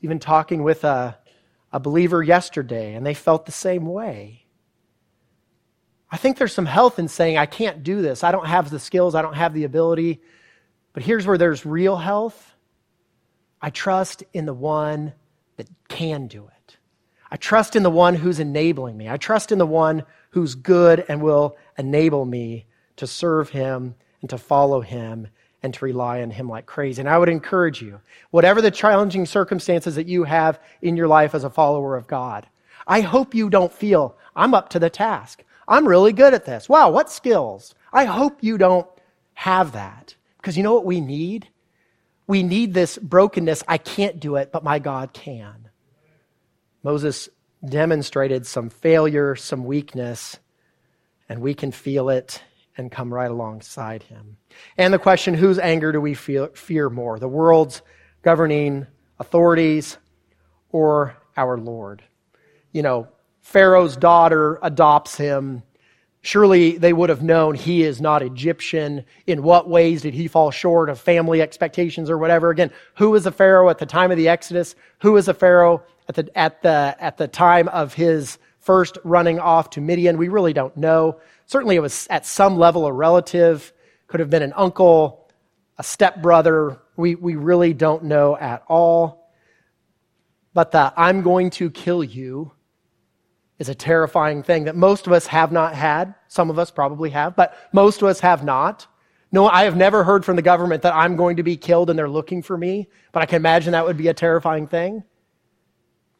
even talking with a, a believer yesterday, and they felt the same way. I think there's some health in saying, I can't do this. I don't have the skills. I don't have the ability. But here's where there's real health. I trust in the one that can do it. I trust in the one who's enabling me. I trust in the one who's good and will enable me to serve him and to follow him and to rely on Him like crazy. And I would encourage you, whatever the challenging circumstances that you have in your life as a follower of God, I hope you don't feel, I'm up to the task. I'm really good at this. Wow, what skills? I hope you don't have that. Because you know what we need? We need this brokenness. I can't do it, but my God can. Moses demonstrated some failure, some weakness, and we can feel it and come right alongside him. And the question whose anger do we fear more? The world's governing authorities or our Lord? You know, Pharaoh's daughter adopts him. Surely they would have known he is not Egyptian. In what ways did he fall short of family expectations or whatever? Again, who was a Pharaoh at the time of the Exodus? Who was a Pharaoh at the, at the, at the time of his first running off to Midian? We really don't know. Certainly it was at some level a relative, could have been an uncle, a stepbrother. We, we really don't know at all. But the I'm going to kill you is a terrifying thing that most of us have not had. Some of us probably have, but most of us have not. No, I have never heard from the government that I'm going to be killed and they're looking for me, but I can imagine that would be a terrifying thing.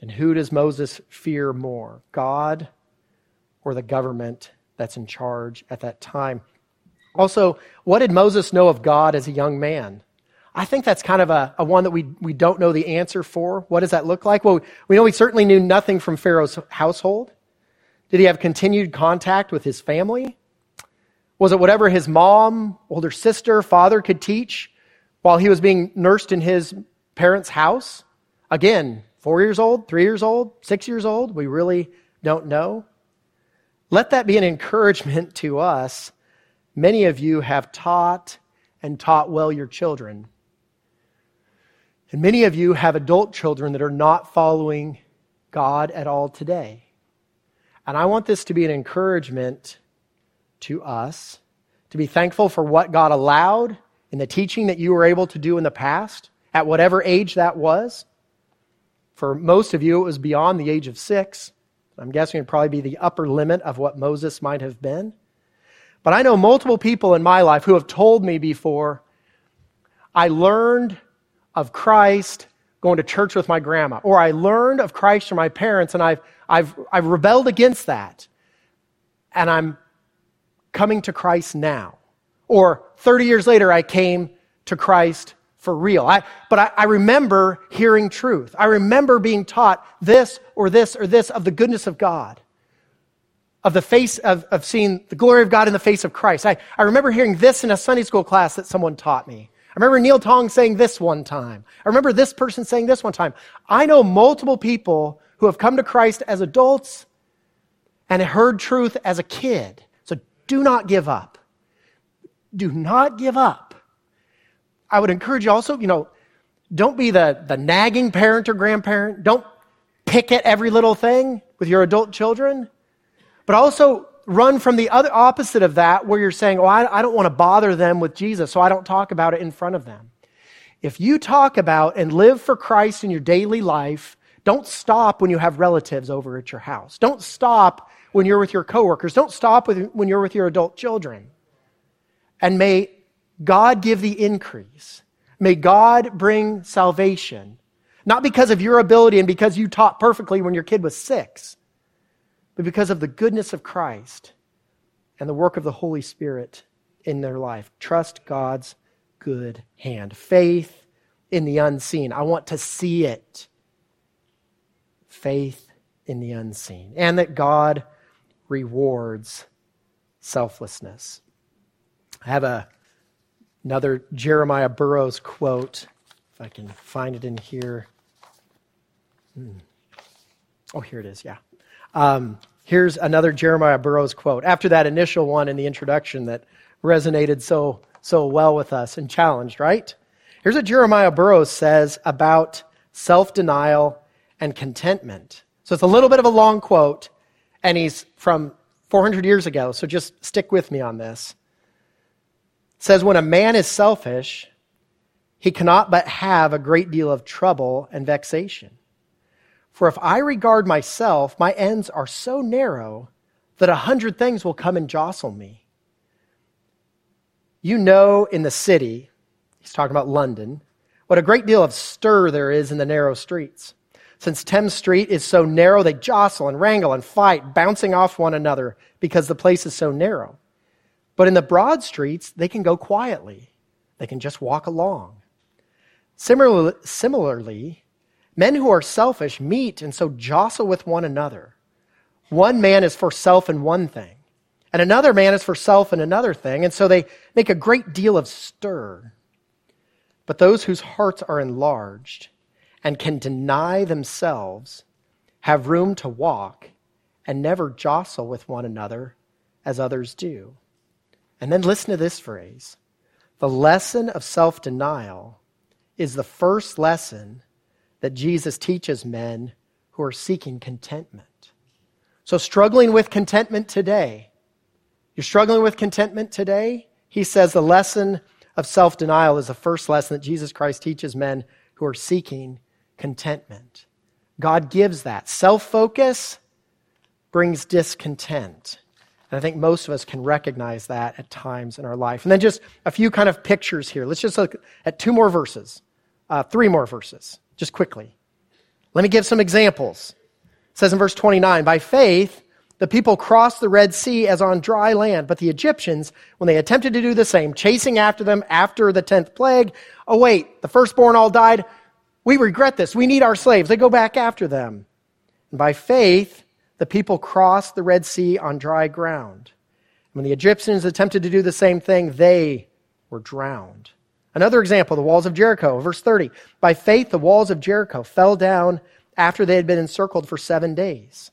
And who does Moses fear more, God or the government that's in charge at that time? Also, what did Moses know of God as a young man? I think that's kind of a, a, one that we, we don't know the answer for. What does that look like? Well, we know he certainly knew nothing from Pharaoh's household. Did he have continued contact with his family? Was it whatever his mom, older sister, father could teach while he was being nursed in his parents' house? Again, four years old, three years old, six years old? We really don't know. Let that be an encouragement to us. Many of you have taught and taught well your children. And many of you have adult children that are not following God at all today. And I want this to be an encouragement to us to be thankful for what God allowed in the teaching that you were able to do in the past, at whatever age that was. For most of you, it was beyond the age of six. I'm guessing it'd probably be the upper limit of what Moses might have been. But I know multiple people in my life who have told me before, I learned of Christ going to church with my grandma, or I learned of Christ from my parents and I've, I've, I've rebelled against that. And I'm coming to Christ now. Or 30 years later, I came to Christ for real. I, but I, I remember hearing truth. I remember being taught this or this or this of the goodness of God, of the face of, of seeing the glory of God in the face of Christ. I, I remember hearing this in a Sunday school class that someone taught me. I remember Neil Tong saying this one time. I remember this person saying this one time. I know multiple people who have come to Christ as adults and heard truth as a kid. So do not give up. Do not give up. I would encourage you also, you know, don't be the, the nagging parent or grandparent. Don't pick at every little thing with your adult children. But also run from the other opposite of that where you're saying, oh, I, I don't want to bother them with Jesus, so I don't talk about it in front of them. If you talk about and live for Christ in your daily life, don't stop when you have relatives over at your house. Don't stop when you're with your coworkers. Don't stop with, when you're with your adult children. And may God give the increase. May God bring salvation. Not because of your ability and because you taught perfectly when your kid was six, but because of the goodness of Christ and the work of the Holy Spirit in their life. Trust God's good hand. Faith in the unseen. I want to see it. Faith in the unseen. And that God rewards selflessness. I have a, another Jeremiah Burroughs quote, if I can find it in here. Hmm. Oh, here it is, yeah. Um, here's another Jeremiah Burroughs quote. After that initial one in the introduction that resonated so, so well with us and challenged, right? Here's what Jeremiah Burroughs says about self denial and contentment. So it's a little bit of a long quote, and he's from 400 years ago, so just stick with me on this. It says, When a man is selfish, he cannot but have a great deal of trouble and vexation. For if I regard myself, my ends are so narrow that a hundred things will come and jostle me. You know, in the city, he's talking about London, what a great deal of stir there is in the narrow streets. Since Thames Street is so narrow, they jostle and wrangle and fight, bouncing off one another because the place is so narrow. But in the broad streets, they can go quietly. They can just walk along. Similarly, similarly Men who are selfish meet and so jostle with one another. One man is for self in one thing, and another man is for self in another thing, and so they make a great deal of stir. But those whose hearts are enlarged and can deny themselves have room to walk and never jostle with one another as others do. And then listen to this phrase the lesson of self denial is the first lesson that Jesus teaches men who are seeking contentment. So, struggling with contentment today, you're struggling with contentment today? He says the lesson of self denial is the first lesson that Jesus Christ teaches men who are seeking contentment. God gives that. Self focus brings discontent. And I think most of us can recognize that at times in our life. And then just a few kind of pictures here. Let's just look at two more verses, uh, three more verses, just quickly. Let me give some examples. It says in verse 29 By faith, the people crossed the Red Sea as on dry land, but the Egyptians, when they attempted to do the same, chasing after them after the tenth plague, oh, wait, the firstborn all died. We regret this. We need our slaves. They go back after them. And by faith, the people crossed the Red Sea on dry ground. When the Egyptians attempted to do the same thing, they were drowned. Another example, the walls of Jericho, verse 30. By faith, the walls of Jericho fell down after they had been encircled for seven days.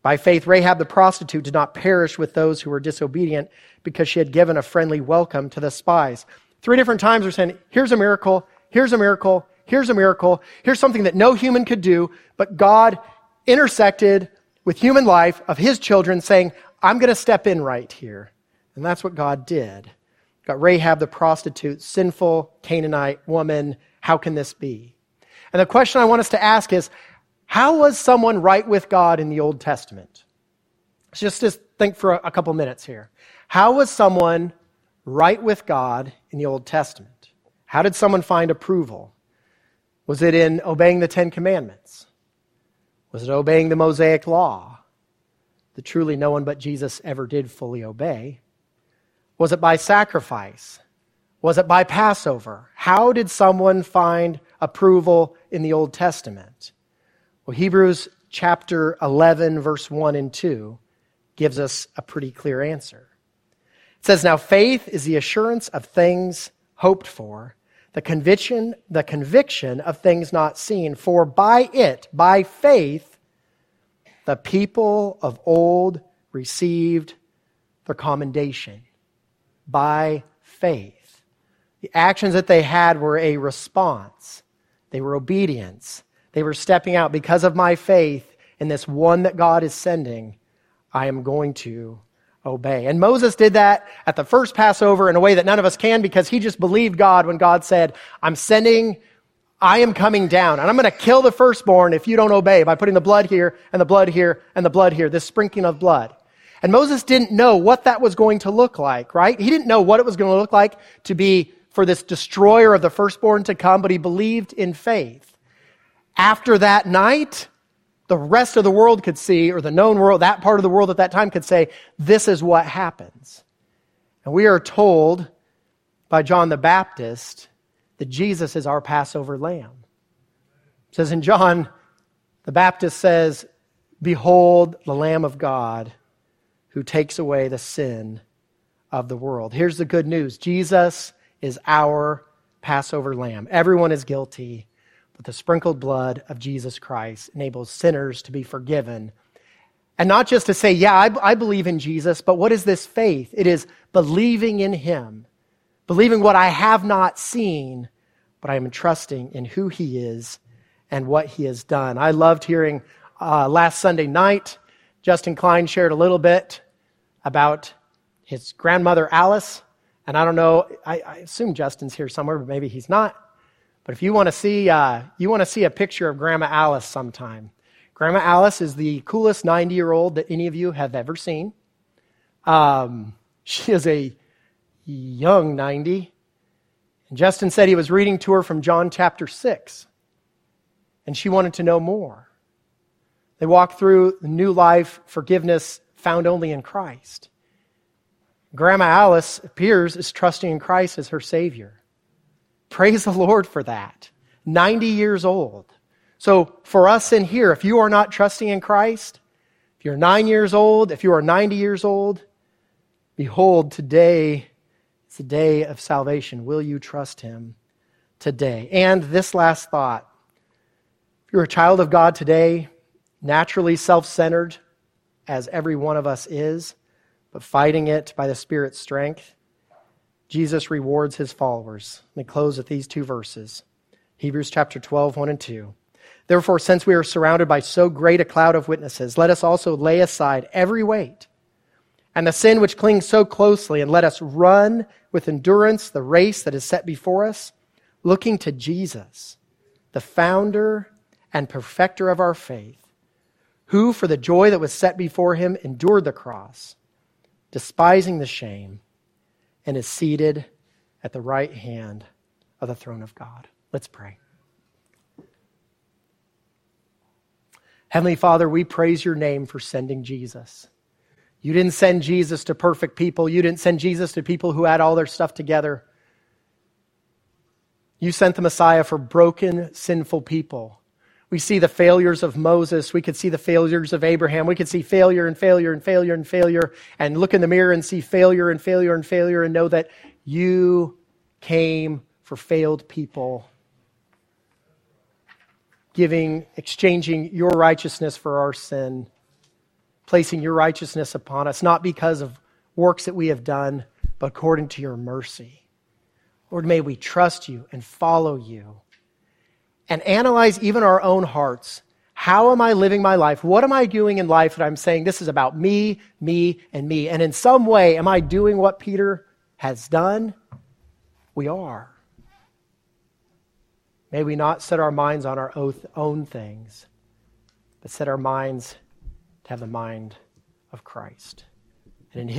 By faith, Rahab the prostitute did not perish with those who were disobedient because she had given a friendly welcome to the spies. Three different times we're saying, here's a miracle, here's a miracle, here's a miracle, here's something that no human could do, but God intersected with human life of his children saying, I'm going to step in right here. And that's what God did. Got Rahab the prostitute, sinful Canaanite woman. How can this be? And the question I want us to ask is how was someone right with God in the Old Testament? Just, just think for a, a couple minutes here. How was someone right with God in the Old Testament? How did someone find approval? Was it in obeying the Ten Commandments? Was it obeying the Mosaic law that truly no one but Jesus ever did fully obey? Was it by sacrifice? Was it by Passover? How did someone find approval in the Old Testament? Well, Hebrews chapter 11, verse 1 and 2 gives us a pretty clear answer. It says, Now faith is the assurance of things hoped for the conviction, the conviction of things not seen. For by it, by faith, the people of old received their commendation. By faith. The actions that they had were a response. They were obedience. They were stepping out because of my faith in this one that God is sending. I am going to obey. And Moses did that at the first Passover in a way that none of us can because he just believed God when God said, I'm sending, I am coming down and I'm going to kill the firstborn if you don't obey by putting the blood here and the blood here and the blood here, this sprinkling of blood. And Moses didn't know what that was going to look like, right? He didn't know what it was going to look like to be for this destroyer of the firstborn to come, but he believed in faith. After that night, the rest of the world could see, or the known world, that part of the world at that time could say, this is what happens. And we are told by John the Baptist that Jesus is our Passover lamb. It says in John, the Baptist says, Behold the Lamb of God who takes away the sin of the world. Here's the good news Jesus is our Passover lamb. Everyone is guilty. But the sprinkled blood of Jesus Christ enables sinners to be forgiven. And not just to say, yeah, I, I believe in Jesus, but what is this faith? It is believing in Him, believing what I have not seen, but I am trusting in who He is and what He has done. I loved hearing uh, last Sunday night, Justin Klein shared a little bit about his grandmother Alice. And I don't know, I, I assume Justin's here somewhere, but maybe he's not. But if you want to see, uh, you want to see a picture of Grandma Alice sometime. Grandma Alice is the coolest 90 year old that any of you have ever seen. Um, she is a young 90. And Justin said he was reading to her from John chapter 6. And she wanted to know more. They walk through the new life, forgiveness found only in Christ. Grandma Alice appears as trusting in Christ as her Savior. Praise the Lord for that. 90 years old. So for us in here, if you are not trusting in Christ, if you're nine years old, if you are 90 years old, behold, today is the day of salvation. Will you trust him today? And this last thought. If you're a child of God today, naturally self centered, as every one of us is, but fighting it by the Spirit's strength, Jesus rewards his followers. Let me close with these two verses Hebrews chapter 12, 1 and 2. Therefore, since we are surrounded by so great a cloud of witnesses, let us also lay aside every weight and the sin which clings so closely, and let us run with endurance the race that is set before us, looking to Jesus, the founder and perfecter of our faith, who, for the joy that was set before him, endured the cross, despising the shame, and is seated at the right hand of the throne of God. Let's pray. Heavenly Father, we praise your name for sending Jesus. You didn't send Jesus to perfect people. You didn't send Jesus to people who had all their stuff together. You sent the Messiah for broken, sinful people. We see the failures of Moses. We could see the failures of Abraham. We could see failure and failure and failure and failure and look in the mirror and see failure and failure and failure and know that you came for failed people, giving, exchanging your righteousness for our sin placing your righteousness upon us, not because of works that we have done, but according to your mercy. Lord, may we trust you and follow you and analyze even our own hearts. How am I living my life? What am I doing in life that I'm saying this is about me, me, and me? And in some way, am I doing what Peter has done? We are. May we not set our minds on our own things, but set our minds to have the mind of Christ. And in his